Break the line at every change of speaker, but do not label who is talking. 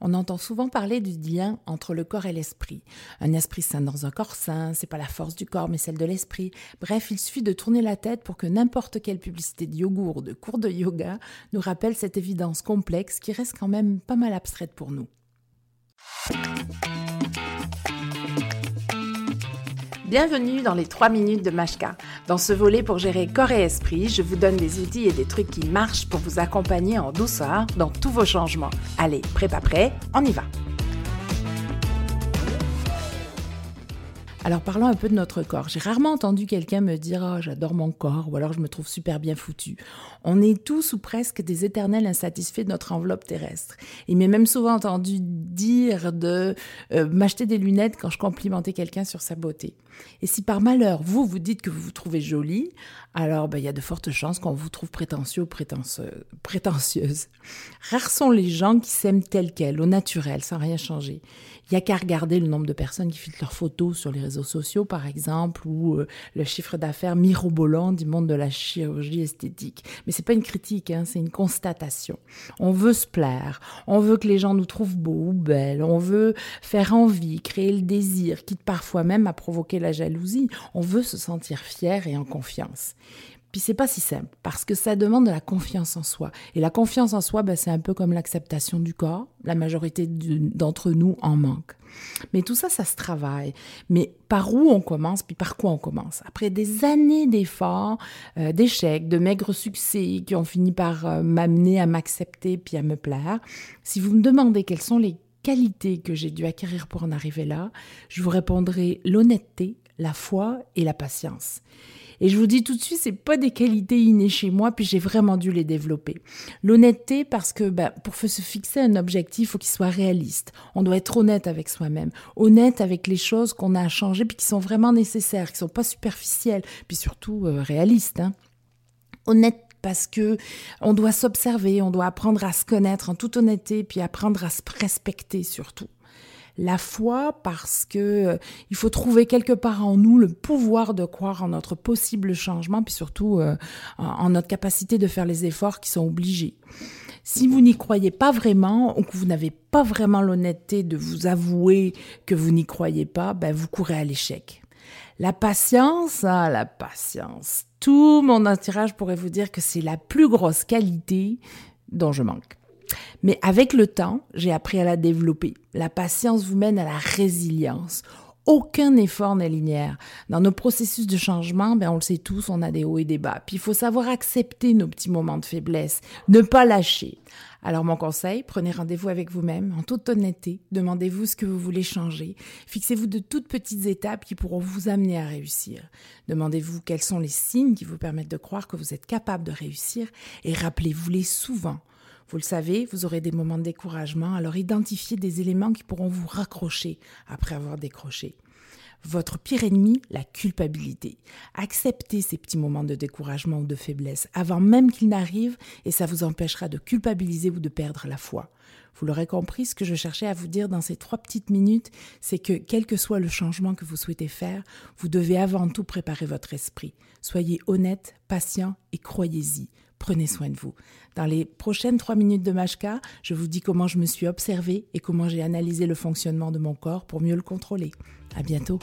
On entend souvent parler du lien entre le corps et l'esprit. Un esprit sain dans un corps sain, c'est pas la force du corps mais celle de l'esprit. Bref, il suffit de tourner la tête pour que n'importe quelle publicité de yogourt ou de cours de yoga nous rappelle cette évidence complexe qui reste quand même pas mal abstraite pour nous. Bienvenue dans les 3 minutes de Mashka. Dans ce volet pour gérer corps et esprit, je vous donne des outils et des trucs qui marchent pour vous accompagner en douceur dans tous vos changements. Allez, prêt pas prêt, on y va. Alors parlons un peu de notre corps. J'ai rarement entendu quelqu'un me dire oh, j'adore mon corps ou alors je me trouve super bien foutu. On est tous ou presque des éternels insatisfaits de notre enveloppe terrestre. Il m'est même souvent entendu dire de euh, m'acheter des lunettes quand je complimentais quelqu'un sur sa beauté. Et si par malheur vous vous dites que vous vous trouvez jolie, alors ben, il y a de fortes chances qu'on vous trouve prétentieux ou prétentieuse. Rares sont les gens qui s'aiment tels quels, au naturel, sans rien changer. Il n'y a qu'à regarder le nombre de personnes qui filtrent leurs photos sur les réseaux sociaux, par exemple, ou euh, le chiffre d'affaires mirobolant du monde de la chirurgie esthétique. Mais c'est pas une critique, hein, c'est une constatation. On veut se plaire, on veut que les gens nous trouvent beaux ou belles, on veut faire envie, créer le désir, quitte parfois même à provoquer la jalousie. On veut se sentir fier et en confiance. Puis c'est pas si simple, parce que ça demande de la confiance en soi. Et la confiance en soi, ben, c'est un peu comme l'acceptation du corps. La majorité d'entre nous en manque. Mais tout ça, ça se travaille. Mais par où on commence, puis par quoi on commence? Après des années d'efforts, euh, d'échecs, de maigres succès qui ont fini par euh, m'amener à m'accepter puis à me plaire, si vous me demandez quelles sont les que j'ai dû acquérir pour en arriver là, je vous répondrai l'honnêteté, la foi et la patience. Et je vous dis tout de suite, c'est pas des qualités innées chez moi, puis j'ai vraiment dû les développer. L'honnêteté, parce que ben, pour se fixer un objectif, il faut qu'il soit réaliste. On doit être honnête avec soi-même, honnête avec les choses qu'on a à changer, puis qui sont vraiment nécessaires, qui sont pas superficielles, puis surtout euh, réalistes. Hein. Honnête parce que on doit s'observer, on doit apprendre à se connaître en toute honnêteté, puis apprendre à se respecter surtout la foi parce que euh, il faut trouver quelque part en nous le pouvoir de croire en notre possible changement, puis surtout euh, en, notre capacité de faire les efforts qui sont obligés. Si vous n'y croyez pas vraiment ou que vous n'avez pas vraiment l'honnêteté de vous avouer que vous n'y croyez pas, ben vous courez à l'échec. La patience, ah, la patience. Tout mon entourage pourrait vous dire que c'est la plus grosse qualité dont je manque. Mais avec le temps, j'ai appris à la développer. La patience vous mène à la résilience. Aucun effort n'est linéaire. Dans nos processus de changement, ben on le sait tous, on a des hauts et des bas. Puis il faut savoir accepter nos petits moments de faiblesse, ne pas lâcher. Alors mon conseil, prenez rendez-vous avec vous-même en toute honnêteté, demandez-vous ce que vous voulez changer, fixez-vous de toutes petites étapes qui pourront vous amener à réussir. Demandez-vous quels sont les signes qui vous permettent de croire que vous êtes capable de réussir et rappelez-vous-les souvent. Vous le savez, vous aurez des moments de découragement, alors identifiez des éléments qui pourront vous raccrocher après avoir décroché. Votre pire ennemi, la culpabilité. Acceptez ces petits moments de découragement ou de faiblesse avant même qu'ils n'arrivent et ça vous empêchera de culpabiliser ou de perdre la foi. Vous l'aurez compris, ce que je cherchais à vous dire dans ces trois petites minutes, c'est que quel que soit le changement que vous souhaitez faire, vous devez avant tout préparer votre esprit. Soyez honnête, patient et croyez-y. Prenez soin de vous. Dans les prochaines trois minutes de Mashka, je vous dis comment je me suis observée et comment j'ai analysé le fonctionnement de mon corps pour mieux le contrôler. À bientôt.